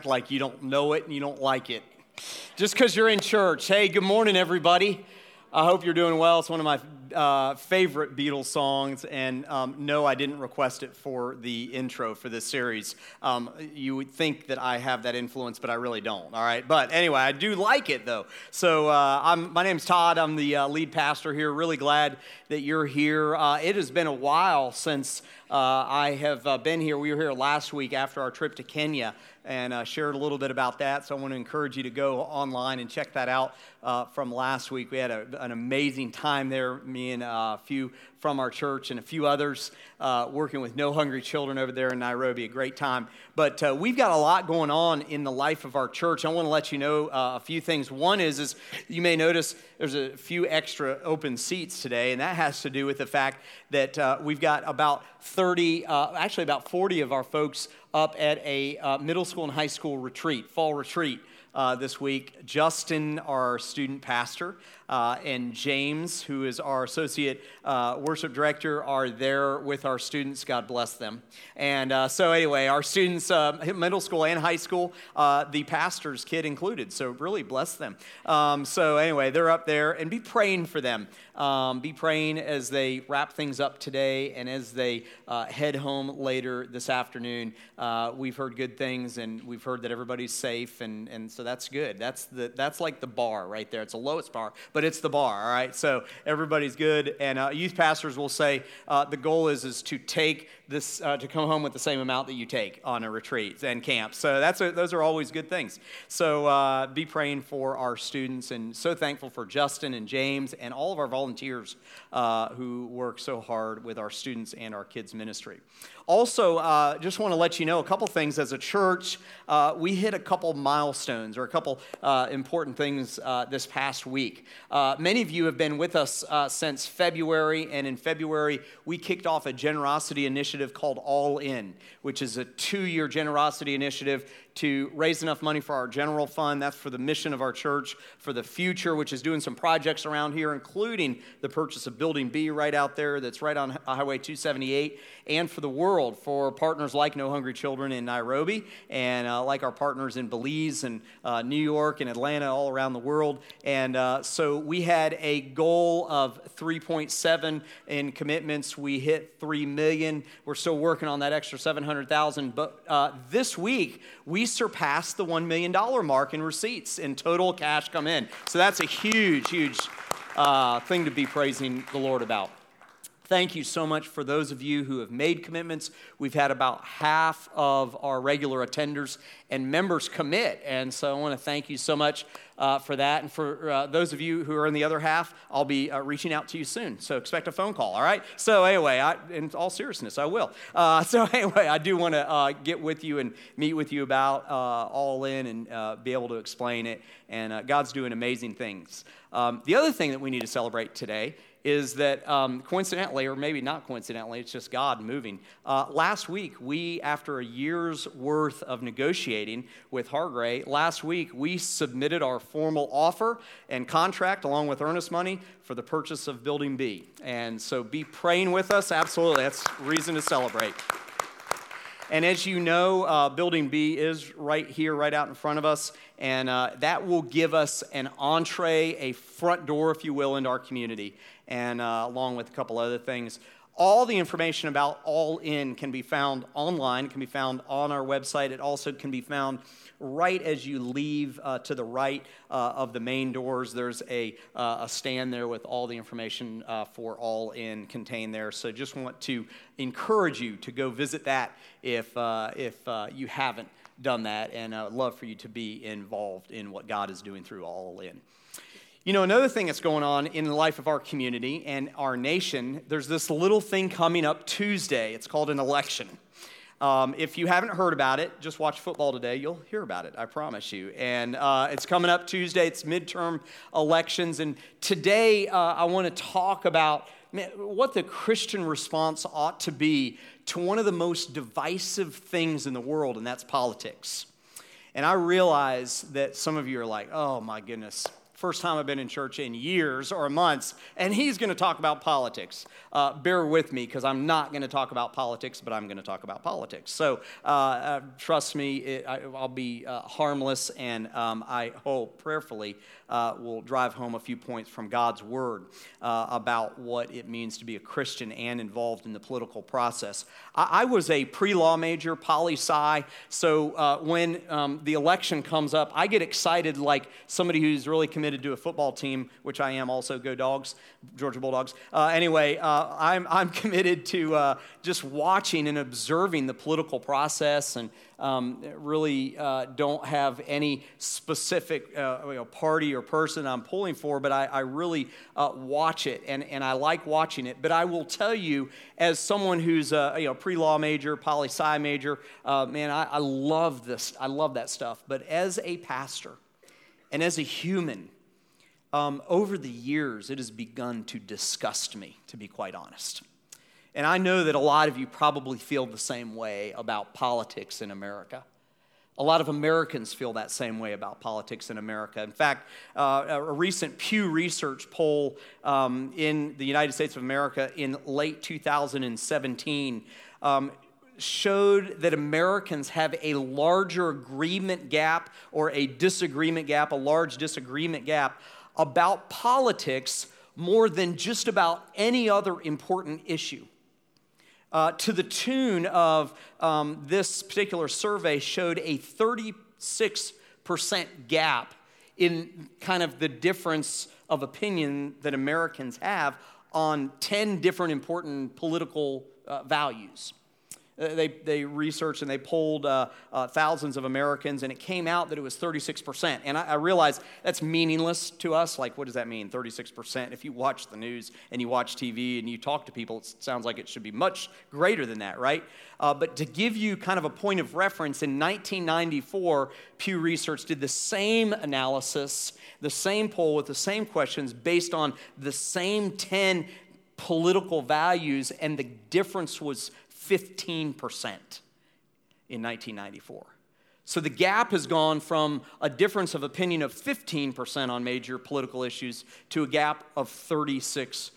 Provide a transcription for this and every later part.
act like you don't know it and you don't like it. Just because you're in church. Hey, good morning, everybody. I hope you're doing well. It's one of my uh, favorite Beatles songs, and um, no, I didn't request it for the intro for this series. Um, you would think that I have that influence, but I really don't. All right, but anyway, I do like it though. So uh, I'm, my name's Todd. I'm the uh, lead pastor here. Really glad that you're here. Uh, it has been a while since uh, I have uh, been here. We were here last week after our trip to Kenya and uh, shared a little bit about that. So I want to encourage you to go online and check that out uh, from last week. We had a, an amazing time there, me and uh, a few from our church and a few others uh, working with No Hungry Children over there in Nairobi. A great time. But uh, we've got a lot going on in the life of our church. I want to let you know uh, a few things. One is, is you may notice there's a few extra open seats today, and that has to do with the fact that uh, we've got about 30, uh, actually about 40 of our folks up at a uh, middle school and high school retreat, fall retreat. This week. Justin, our student pastor, uh, and James, who is our associate uh, worship director, are there with our students. God bless them. And uh, so, anyway, our students, uh, middle school and high school, uh, the pastor's kid included. So, really bless them. Um, so, anyway, they're up there and be praying for them. Um, be praying as they wrap things up today and as they uh, head home later this afternoon. we've heard good things and we've heard that everybody's safe, and, and so that's good. That's, the, that's like the bar right there. It's the lowest bar. But but it's the bar, all right? So everybody's good. And uh, youth pastors will say uh, the goal is, is to take this, uh, to come home with the same amount that you take on a retreat and camp. So that's a, those are always good things. So uh, be praying for our students and so thankful for Justin and James and all of our volunteers uh, who work so hard with our students and our kids' ministry. Also, uh, just want to let you know a couple things. As a church, uh, we hit a couple milestones or a couple uh, important things uh, this past week. Uh, many of you have been with us since February, and in February, we kicked off a generosity initiative called All In, which is a two year generosity initiative to raise enough money for our general fund. That's for the mission of our church, for the future, which is doing some projects around here, including the purchase of Building B right out there, that's right on Highway 278, and for the world, for partners like No Hungry Children in Nairobi, and uh, like our partners in Belize and uh, New York and Atlanta, all around the world. And uh, so we had a goal of 3.7 in commitments. We hit 3 million. We're still working on that extra 700,000. But uh, this week, we surpassed the $1 million mark in receipts in total cash come in. So that's a huge, huge uh, thing to be praising the Lord about. Thank you so much for those of you who have made commitments. We've had about half of our regular attenders and members commit. And so I want to thank you so much uh, for that. And for uh, those of you who are in the other half, I'll be uh, reaching out to you soon. So expect a phone call, all right? So, anyway, I, in all seriousness, I will. Uh, so, anyway, I do want to uh, get with you and meet with you about uh, All In and be able to explain it. And God's doing amazing things. Um, the other thing that we need to celebrate today is that um, coincidentally, or maybe not coincidentally, it's just God moving. Uh, last week, we, after a year's worth of negotiating with Hargray, last week we submitted our formal offer and contract along with earnest money for the purchase of Building B. And so be praying with us. Absolutely, that's reason to celebrate. And as you know, uh, Building B is right here, right out in front of us. And uh, that will give us an entree, a front door, if you will, into our community, and uh, along with a couple other things. All the information about All In can be found online, can be found on our website. It also can be found right as you leave uh, to the right uh, of the main doors, there's a, uh, a stand there with all the information uh, for All In contained there. So just want to encourage you to go visit that if, uh, if uh, you haven't done that, and I'd love for you to be involved in what God is doing through All In. You know, another thing that's going on in the life of our community and our nation, there's this little thing coming up Tuesday. It's called an election. Um, if you haven't heard about it, just watch football today. You'll hear about it, I promise you. And uh, it's coming up Tuesday. It's midterm elections. And today, uh, I want to talk about what the Christian response ought to be to one of the most divisive things in the world, and that's politics. And I realize that some of you are like, oh my goodness, First time I've been in church in years or months, and he's going to talk about politics. Uh, bear with me because I'm not going to talk about politics, but I'm going to talk about politics. So uh, uh, trust me, it, I, will be uh, harmless, and um, I hope prayerfully uh, will drive home a few points from God's word about what it means to be a Christian and involved in the political process. I, I was a pre law major, poli sci, so when um, the election comes up, I get excited like somebody who's really committed to a football team, which I am also, go dogs, Georgia Bulldogs. Uh, anyway, uh, I'm, I'm committed to uh, just watching and observing the political process and um, really uh, don't have any specific uh, you know, party or person I'm pulling for, but I, I really uh, watch it and, and I like watching it. But I will tell you, as someone who's a you know, pre law major, poli sci major, man, I, I love this. I love that stuff. But as a pastor and as a human, um, over the years, it has begun to disgust me, to be quite honest. And I know that a lot of you probably feel the same way about politics in America. A lot of Americans feel that same way about politics in America. In fact, uh, a recent Pew Research poll um, in the United States of America in late 2017 um, showed that Americans have a larger agreement gap or a disagreement gap, a large disagreement gap about politics more than just about any other important issue uh, to the tune of um, this particular survey showed a 36% gap in kind of the difference of opinion that Americans have on 10 different important political uh, values. Uh, they, they researched and they polled uh, uh, thousands of Americans, and it came out that it was 36%. And I, I realized that's meaningless to us. Like, what does that mean, 36%? If you watch the news and you watch TV and you talk to people, it sounds like it should be much greater than that, right? Uh, but to give you kind of a point of reference, in 1994, Pew Research did the same analysis, the same poll with the same questions based on the same 10 political values, and the difference was 15% in 1994. So the gap has gone from a difference of opinion of 15% on major political issues to a gap of 36%.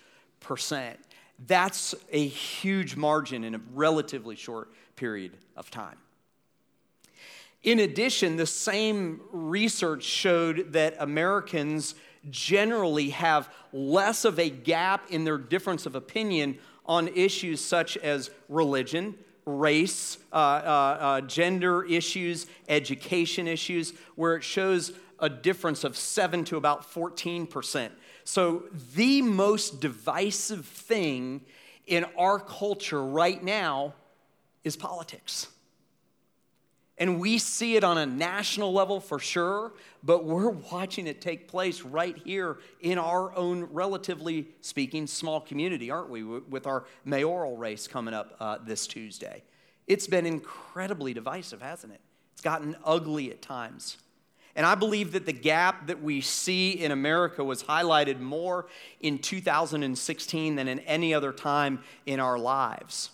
That's a huge margin in a relatively short period of time. In addition, the same research showed that Americans generally have less of a gap in their difference of opinion on issues such as religion, race, uh, uh, uh, gender issues, education issues, where it shows a difference of 7 to about 14%. So, the most divisive thing in our culture right now is politics. And we see it on a national level for sure, but we're watching it take place right here in our own, relatively speaking, small community, aren't we, with our mayoral race coming up uh, this Tuesday? It's been incredibly divisive, hasn't it? It's gotten ugly at times. And I believe that the gap that we see in America was highlighted more in 2016 than in any other time in our lives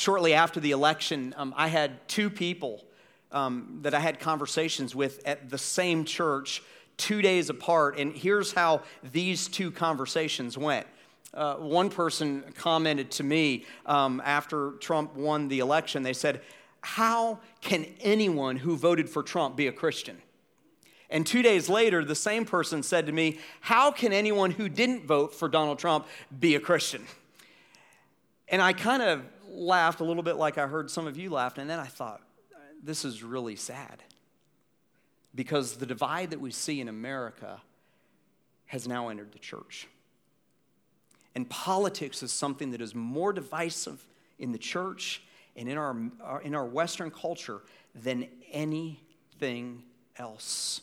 shortly after the election, um, I had two people um, that I had conversations with at the same church two days apart. And here's how these two conversations went. Uh, one person commented to me um, after Trump won the election, they said, How can anyone who voted for Trump be a Christian? And two days later, the same person said to me, How can anyone who didn't vote for Donald Trump be a Christian? And I kind of laughed a little bit like I heard some of you laugh, and then I thought, this is really sad. Because the divide that we see in America has now entered the church. And politics is something that is more divisive in the church and in our, in our Western culture than anything else.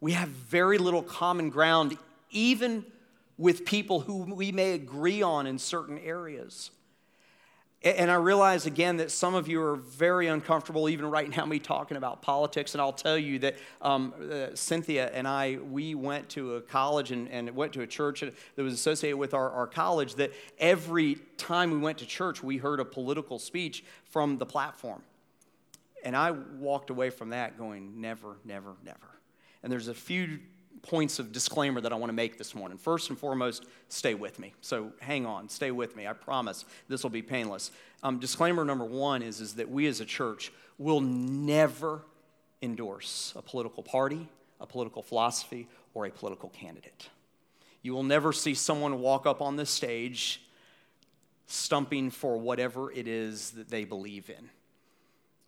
We have very little common ground, even with people who we may agree on in certain areas. And I realize again that some of you are very uncomfortable, even right now, me talking about politics. And I'll tell you that um, uh, Cynthia and I, we went to a college and, and went to a church that was associated with our, our college. That every time we went to church, we heard a political speech from the platform. And I walked away from that going, never, never, never. And there's a few points of disclaimer that I want to make this morning. First and foremost, stay with me. So hang on, stay with me. I promise this will be painless. Um, disclaimer number one is, is that we as a church will never endorse a political party, a political philosophy, or a political candidate. You will never see someone walk up on this stage stumping for whatever it is that they believe in.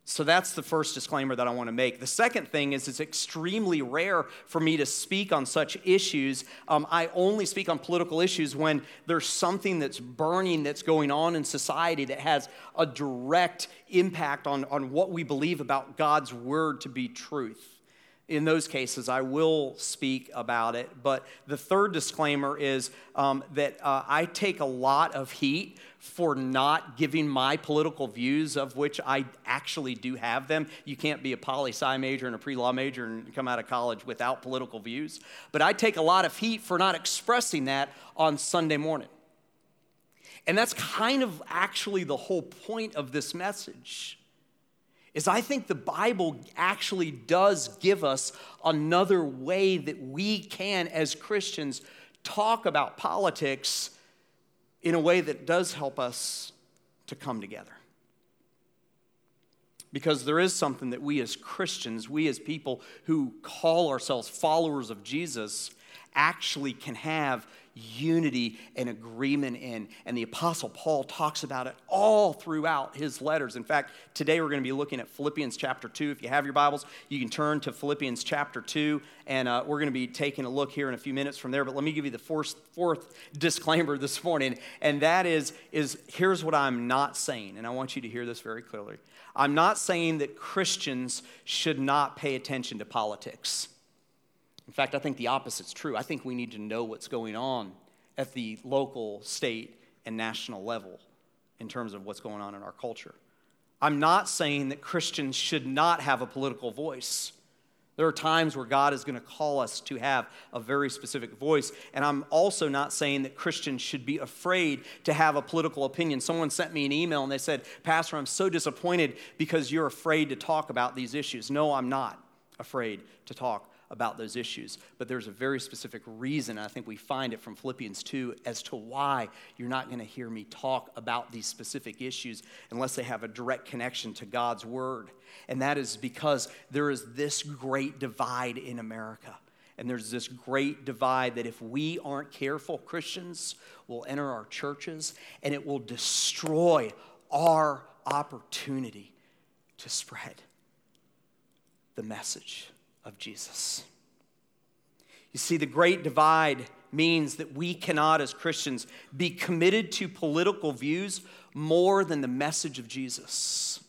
So that's the first disclaimer that I want to make. The second thing is it's extremely rare for me to speak on such issues. Um, I only speak on political issues when there's something that's burning that's going on in society that has a direct impact on, on what we believe about God's word to be truth in those cases, I will speak about it. But the third disclaimer is um, that uh, I take a lot of heat for not giving my political views, of which I actually do have them. You can't be a poli sci major and a pre law major and come out of college without political views. But I take a lot of heat for not expressing that on Sunday morning. And that's kind of actually the whole point of this message is I think the Bible actually does give us another way that we can, as Christians, talk about politics in a way that does help us to come together. Because there is something that we as Christians, we as people who call ourselves followers of Jesus, actually can have unity and agreement in. And the Apostle Paul talks about it all throughout his letters. In fact, today we're going to be looking at Philippians chapter 2. If you have your Bibles, you can turn to Philippians chapter 2, and uh, we're going to be taking a look here in a few minutes from there. But let me give you the fourth, fourth disclaimer this morning, and that is, is here's what I'm not saying, and I want you to hear this very clearly. I'm not saying that Christians should not pay attention to politics. In fact, I think the opposite's true. I think we need to know what's going on at the local, state, and national level in terms of what's going on in our culture. I'm not saying that Christians should not have a political voice. There are times where God is going to call us to have a very specific voice. And I'm also not saying that Christians should be afraid to have a political opinion. Someone sent me an email and they said, Pastor, I'm so disappointed because you're afraid to talk about these issues. No, I'm not afraid to talk about those issues. But there's a very specific reason, I think we find it from Philippians 2, as to why you're not going to hear me talk about these specific issues unless they have a direct connection to God's word. And that is because there is this great divide in America. And there's this great divide that if we aren't careful, Christians will enter our churches and it will destroy our opportunity to spread the message of Jesus. You see, the great divide means that we cannot, as Christians, be committed to political views more than the message of Jesus.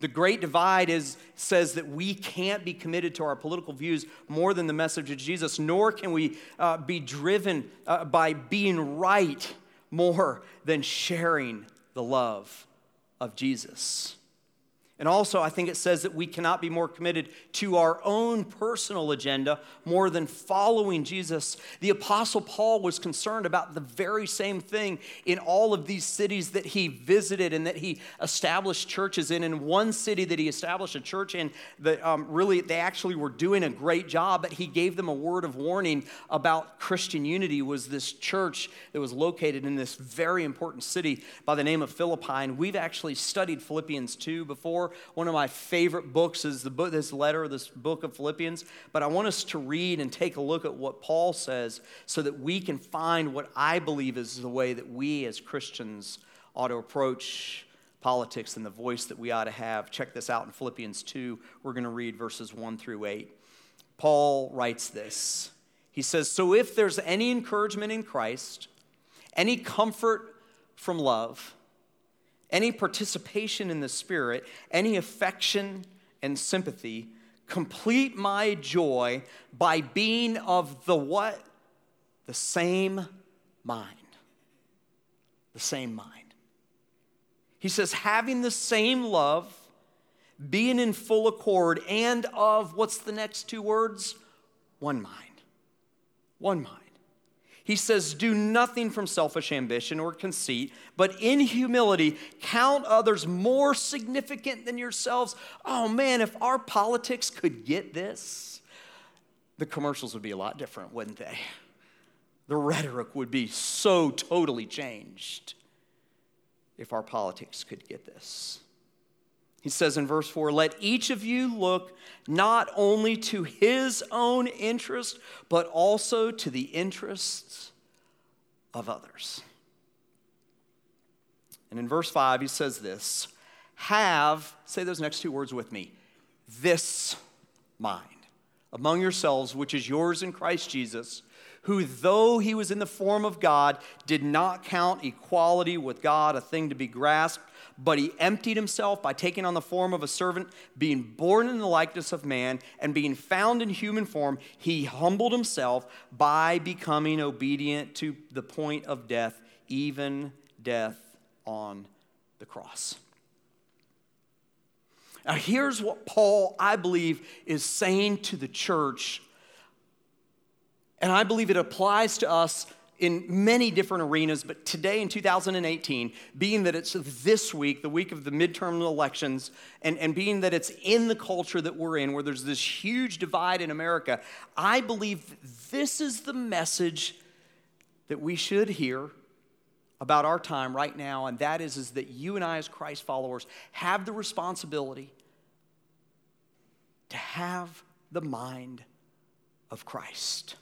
The great divide is, says that we can't be committed to our political views more than the message of Jesus, nor can we uh, be driven uh, by being right more than sharing the love of Jesus. And also, I think it says that we cannot be more committed to our own personal agenda more than following Jesus. The Apostle Paul was concerned about the very same thing in all of these cities that he visited and that he established churches in. In one city that he established a church in, that um, really they actually were doing a great job, but he gave them a word of warning about Christian unity. Was this church that was located in this very important city by the name of Philippi? And we've actually studied Philippians 2 before. One of my favorite books is the book, this letter, this book of Philippians. But I want us to read and take a look at what Paul says so that we can find what I believe is the way that we as Christians ought to approach politics and the voice that we ought to have. Check this out in Philippians 2. We're going to read verses 1 through 8. Paul writes this. He says, So if there's any encouragement in Christ, any comfort from love, any participation in the Spirit, any affection and sympathy, complete my joy by being of the what? The same mind. The same mind. He says, having the same love, being in full accord, and of what's the next two words? One mind. One mind. He says, Do nothing from selfish ambition or conceit, but in humility count others more significant than yourselves. Oh man, if our politics could get this, the commercials would be a lot different, wouldn't they? The rhetoric would be so totally changed if our politics could get this. He says in verse 4 Let each of you look not only to his own interest, but also to the interests of others. And in verse 5, he says this Have, say those next two words with me, this mind among yourselves, which is yours in Christ Jesus who, though he was in the form of God, did not count equality with God a thing to be grasped, but he emptied himself by taking on the form of a servant, being born in the likeness of man, and being found in human form, he humbled himself by becoming obedient to the point of death, even death on the cross. Now, here's what Paul, I believe, is saying to the church and I believe it applies to us in many different arenas, but today in 2018, being that it's this week, the week of the midterm elections, and, and being that it's in the culture that we're in, where there's this huge divide in America, I believe this is the message that we should hear about our time right now, and that is, is that you and I, as Christ followers, have the responsibility to have the mind of Christ.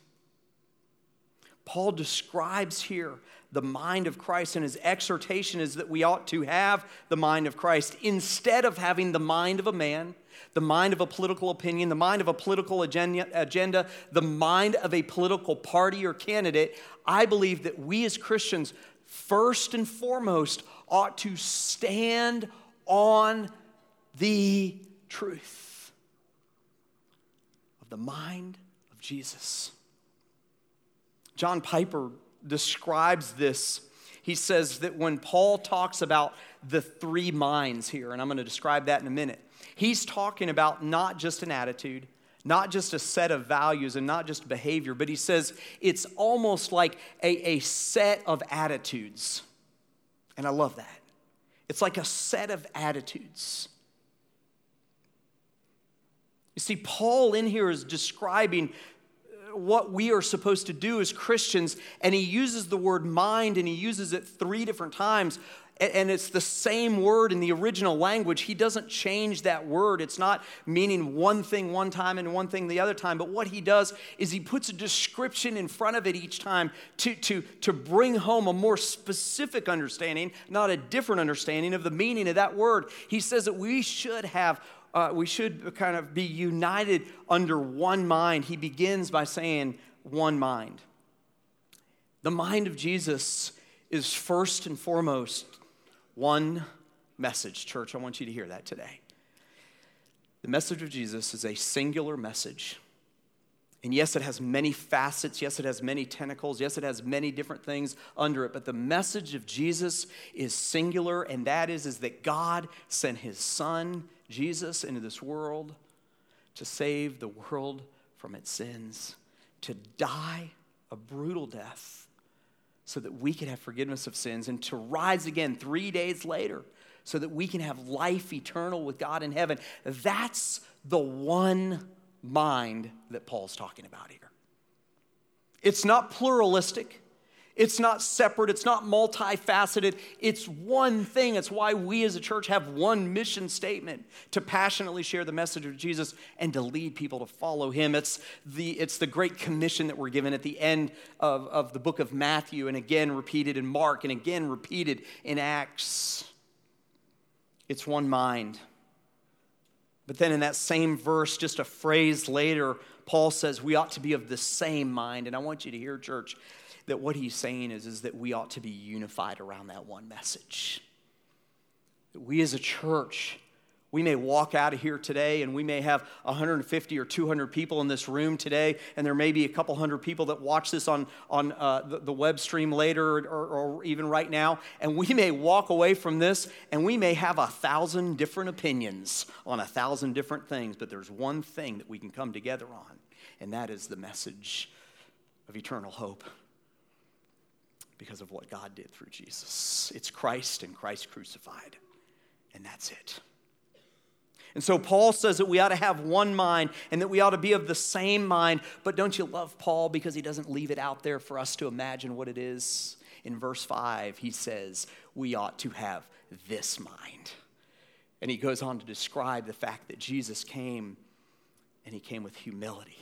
Paul describes here the mind of Christ, and his exhortation is that we ought to have the mind of Christ instead of having the mind of a man, the mind of a political opinion, the mind of a political agenda, the mind of a political party or candidate. I believe that we as Christians, first and foremost, ought to stand on the truth of the mind of Jesus. John Piper describes this. He says that when Paul talks about the three minds here, and I'm going to describe that in a minute, he's talking about not just an attitude, not just a set of values, and not just behavior, but he says it's almost like a, a set of attitudes. And I love that. It's like a set of attitudes. You see, Paul in here is describing what we are supposed to do as Christians, and he uses the word mind and he uses it three different times. And it's the same word in the original language. He doesn't change that word. It's not meaning one thing one time and one thing the other time. But what he does is he puts a description in front of it each time to, to, to bring home a more specific understanding, not a different understanding of the meaning of that word. He says that we should have uh, we should kind of be united under one mind. He begins by saying, one mind. The mind of Jesus is first and foremost one message. Church, I want you to hear that today. The message of Jesus is a singular message. And yes, it has many facets. Yes, it has many tentacles. Yes, it has many different things under it. But the message of Jesus is singular, and that is, is that God sent his son Jesus into this world to save the world from its sins, to die a brutal death so that we could have forgiveness of sins, and to rise again three days later so that we can have life eternal with God in heaven. That's the one mind that Paul's talking about here. It's not pluralistic. It's not separate, it's not multifaceted, it's one thing. It's why we as a church have one mission statement to passionately share the message of Jesus and to lead people to follow him. It's the, it's the great commission that we're given at the end of, of the book of Matthew, and again repeated in Mark, and again repeated in Acts. It's one mind. But then in that same verse, just a phrase later, Paul says we ought to be of the same mind. And I want you to hear, church, that what he's saying is, is that we ought to be unified around that one message. That we as a church, we may walk out of here today and we may have 150 or 200 people in this room today, and there may be a couple hundred people that watch this on, on uh, the, the, web stream later or, or even right now, and we may walk away from this and we may have a thousand different opinions on a thousand different things, but there's one thing that we can come together on, and that is the message of eternal hope because of what God did through Jesus. It's Christ and Christ crucified, and that's it. And so Paul says that we ought to have one mind and that we ought to be of the same mind. But don't you love Paul because he doesn't leave it out there for us to imagine what it is? In verse 5, he says, We ought to have this mind. And he goes on to describe the fact that Jesus came and he came with humility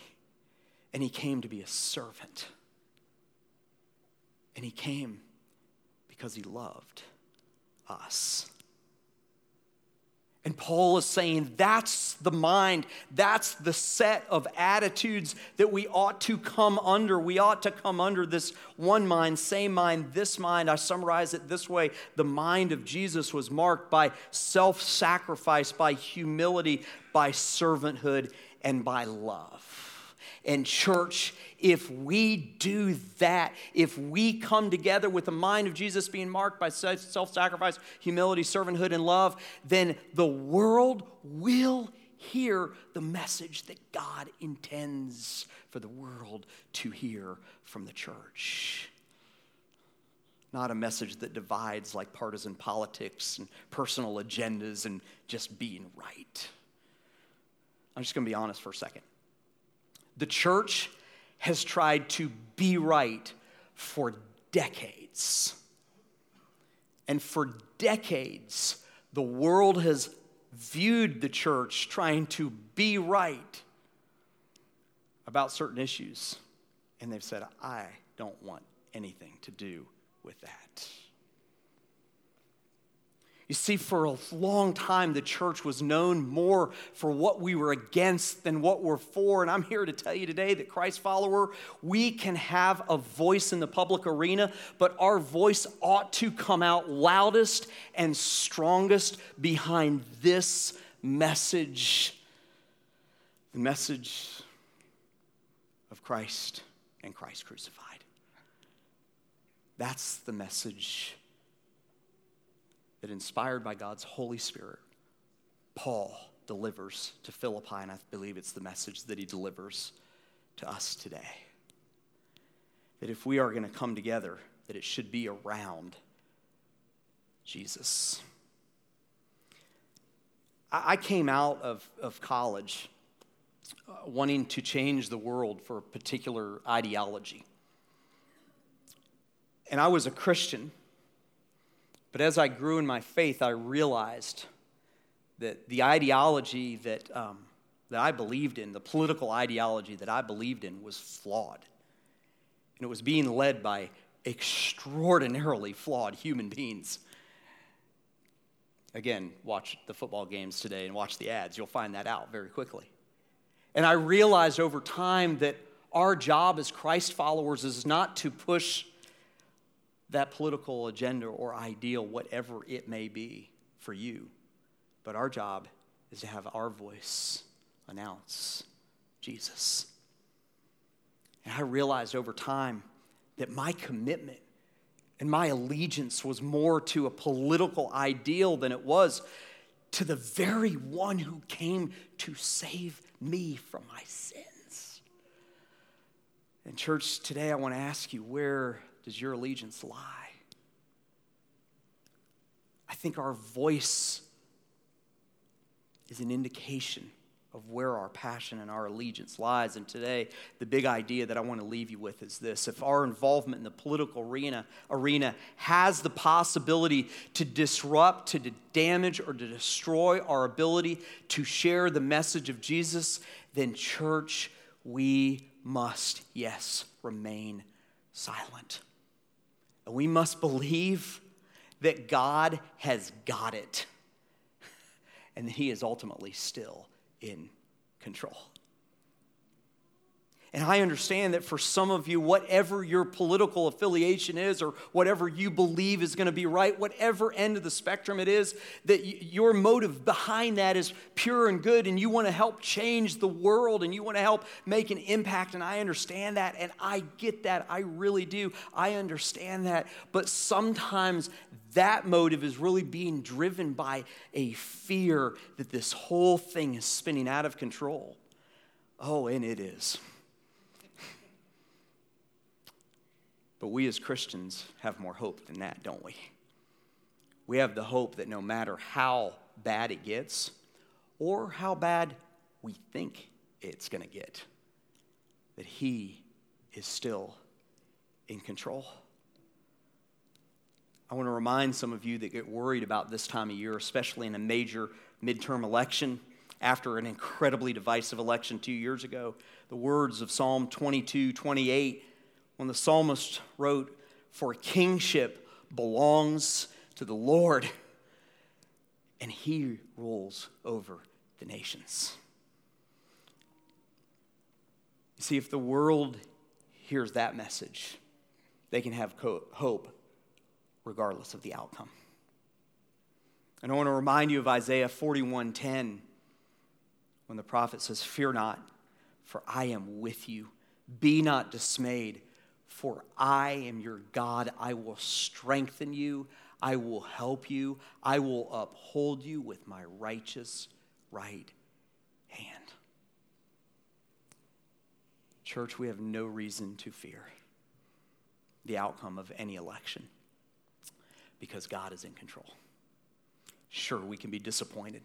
and he came to be a servant. And he came because he loved us. And Paul is saying that's the mind, that's the set of attitudes that we ought to come under. We ought to come under this one mind, same mind, this mind. I summarize it this way the mind of Jesus was marked by self sacrifice, by humility, by servanthood, and by love. And, church, if we do that, if we come together with the mind of Jesus being marked by self sacrifice, humility, servanthood, and love, then the world will hear the message that God intends for the world to hear from the church. Not a message that divides like partisan politics and personal agendas and just being right. I'm just going to be honest for a second. The church has tried to be right for decades. And for decades, the world has viewed the church trying to be right about certain issues. And they've said, I don't want anything to do with that. You see, for a long time, the church was known more for what we were against than what we're for. And I'm here to tell you today that Christ follower, we can have a voice in the public arena, but our voice ought to come out loudest and strongest behind this message the message of Christ and Christ crucified. That's the message that, inspired by God's Holy Spirit, Paul delivers to Philippi, and I believe it's the message that he delivers to us today. That if we are going to come together, that it should be around Jesus. I came out of, of college uh, wanting to change the world for a particular ideology. And I was a Christian but as I grew in my faith, I realized that the ideology that, um, that I believed in, the political ideology that I believed in, was flawed. And it was being led by extraordinarily flawed human beings. Again, watch the football games today and watch the ads. You'll find that out very quickly. And I realized over time that our job as Christ followers is not to push that political agenda or ideal, whatever it may be for you. But our job is to have our voice announce Jesus. And I realized over time that my commitment and my allegiance was more to a political ideal than it was to the very one who came to save me from my sins. And, church, today I want to ask you where does your allegiance lie? I think our voice is an indication of where our passion and our allegiance lies. And today, the big idea that I want to leave you with is this if our involvement in the political arena, arena has the possibility to disrupt, to damage, or to destroy our ability to share the message of Jesus, then, church, we must, yes, remain silent. And we must believe that God has got it and that He is ultimately still in control. And I understand that for some of you, whatever your political affiliation is, or whatever you believe is going to be right, whatever end of the spectrum it is, that your motive behind that is pure and good, and you want to help change the world and you want to help make an impact. And I understand that, and I get that. I really do. I understand that. But sometimes that motive is really being driven by a fear that this whole thing is spinning out of control. Oh, and it is. But we as Christians have more hope than that, don't we? We have the hope that no matter how bad it gets, or how bad we think it's going to get, that He is still in control. I want to remind some of you that get worried about this time of year, especially in a major midterm election after an incredibly divisive election two years ago, the words of Psalm 22 28, when the psalmist wrote, For kingship belongs to the Lord, and he rules over the nations. You see, if the world hears that message, they can have hope regardless of the outcome. And I want to remind you of Isaiah 41:10 when the prophet says, "Fear not, for I am with you. Be not dismayed, for I am your God. I will strengthen you. I will help you. I will uphold you with my righteous right hand." Church, we have no reason to fear the outcome of any election because God is in control. Sure, we can be disappointed.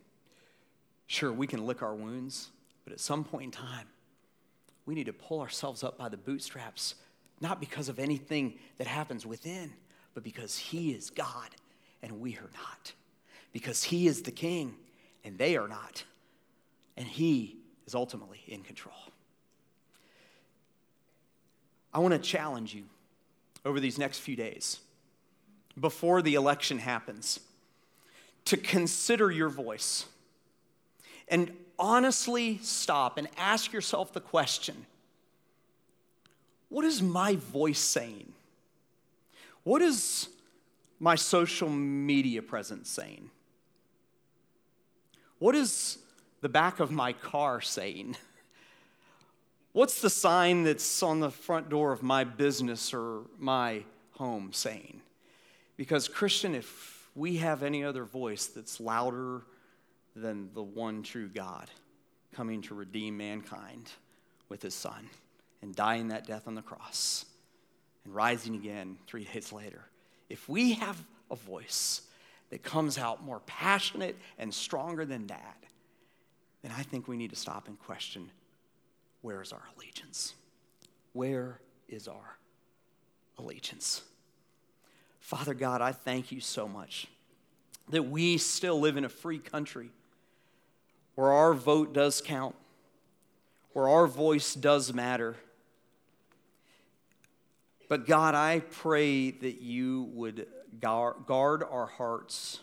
Sure, we can lick our wounds, but at some point in time, we need to pull ourselves up by the bootstraps, not because of anything that happens within, but because He is God and we are not. Because He is the King and they are not. And He is ultimately in control. I want to challenge you over these next few days before the election happens to consider your voice and honestly stop and ask yourself the question what is my voice saying? What is my social media presence saying? What is the back of my car saying? What's the sign that's on the front door of my business or my home saying? Because, Christian, if we have any other voice that's louder than the one true God coming to redeem mankind with his son and dying that death on the cross and rising again three days later, if we have a voice that comes out more passionate and stronger than that, then I think we need to stop and question where is our allegiance? Where is our allegiance? Father God, I thank you so much that we still live in a free country where our vote does count, where our voice does matter. But God, I pray that you would guard our hearts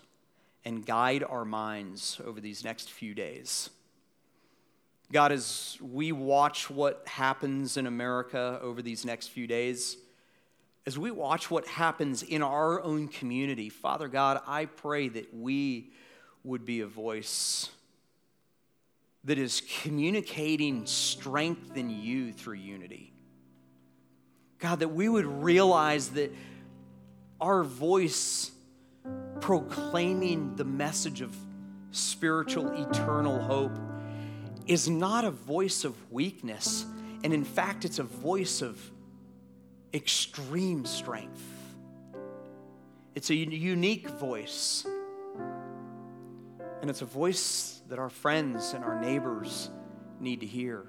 and guide our minds over these next few days. God, as we watch what happens in America over these next few days, as we watch what happens in our own community, Father God, I pray that we would be a voice that is communicating strength in you through unity. God, that we would realize that our voice proclaiming the message of spiritual, eternal hope is not a voice of weakness, and in fact, it's a voice of extreme strength. It's a unique voice. And it's a voice that our friends and our neighbors need to hear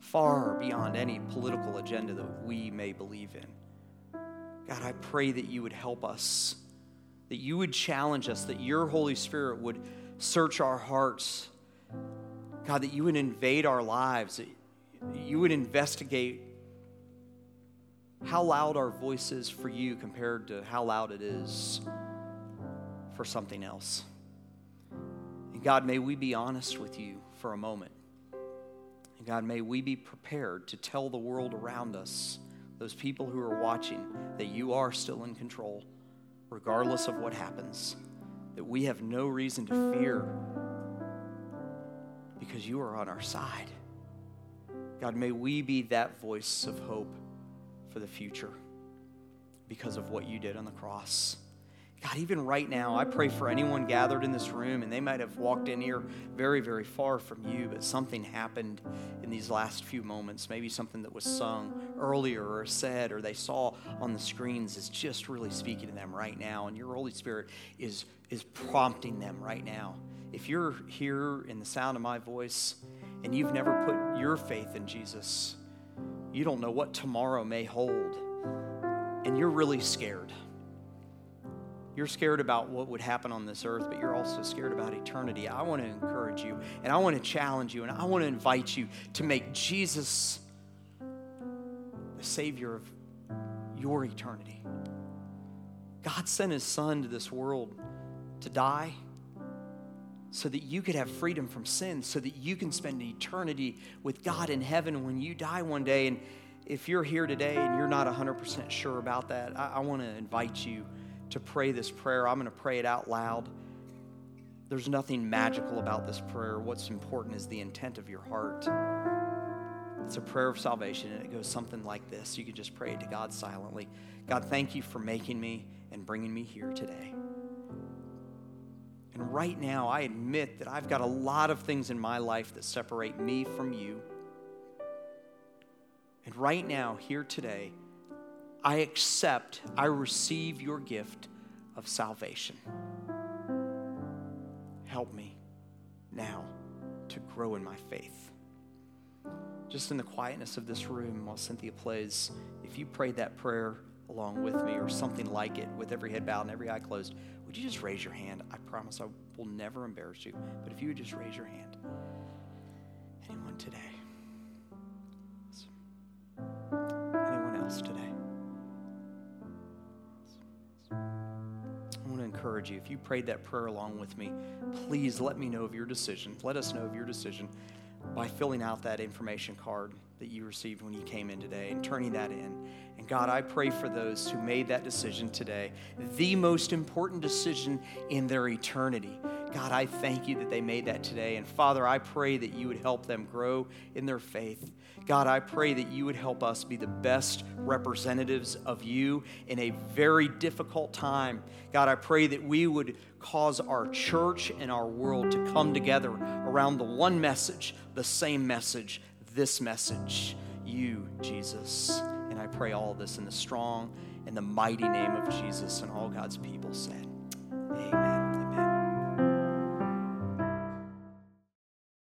far beyond any political agenda that we may believe in. God, I pray that you would help us, that you would challenge us, that your Holy Spirit would search our hearts. God, that you would invade our lives, that you would investigate how loud our voice is for you compared to how loud it is for something else. And God, may we be honest with you for a moment. God, may we be prepared to tell the world around us, those people who are watching, that you are still in control, regardless of what happens, that we have no reason to fear because you are on our side. God, may we be that voice of hope for the future because of what you did on the cross. God, even right now, I pray for anyone gathered in this room, and they might have walked in here very, very far from you, but something happened in these last few moments. Maybe something that was sung earlier or said or they saw on the screens is just really speaking to them right now, and your Holy Spirit is, is prompting them right now. if you're here in the sound of my voice and you've never put your faith in Jesus, you don't know what tomorrow may hold, and you're really scared. You're scared about what would happen on this earth, but you're also scared about eternity. I want to encourage you, and I want to challenge you, and I want to invite you to make Jesus the Savior of your eternity. God sent His Son to this world to die so that you could have freedom from sin, so that you can spend eternity with God in heaven when you die one day. And if you're here today and you're not 100% sure about that, I, I want to invite you to pray this prayer. I'm going to pray it out loud. There's nothing magical about this prayer. What's important is the intent of your heart. It's a prayer of salvation, and it goes something like this. You can just pray to God silently. God, thank you for making me and bringing me here today. And right now, I admit that I've got a lot of things in my life that separate me from you. And right now, here today, I accept, I receive your gift of salvation. Help me now to grow in my faith. Just in the quietness of this room while Cynthia plays, if you prayed that prayer along with me or something like it with every head bowed and every eye closed, would you just raise your hand? I promise I will never embarrass you. But if you would just raise your hand. Anyone today? Encourage you. If you prayed that prayer along with me, please let me know of your decision. Let us know of your decision by filling out that information card that you received when you came in today and turning that in. And God, I pray for those who made that decision today, the most important decision in their eternity. God, I thank you that they made that today. And Father, I pray that you would help them grow in their faith. God, I pray that you would help us be the best representatives of you in a very difficult time. God, I pray that we would cause our church and our world to come together around the one message, the same message, this message, you, Jesus. And I pray all this in the strong and the mighty name of Jesus and all God's people said. Amen.